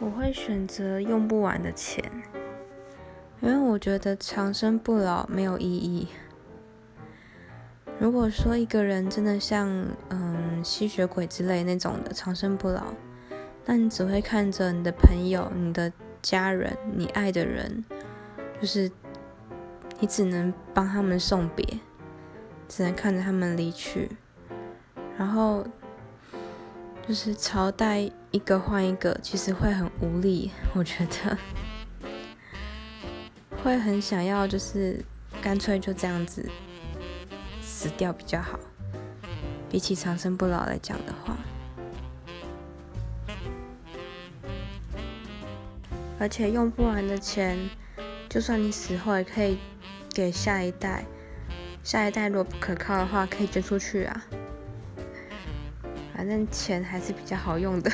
我会选择用不完的钱，因为我觉得长生不老没有意义。如果说一个人真的像嗯吸血鬼之类那种的长生不老，那你只会看着你的朋友、你的家人、你爱的人，就是你只能帮他们送别，只能看着他们离去，然后。就是朝代一个换一个，其实会很无力。我觉得 会很想要，就是干脆就这样子死掉比较好。比起长生不老来讲的话，而且用不完的钱，就算你死后也可以给下一代。下一代如果不可靠的话，可以捐出去啊。反正钱还是比较好用的。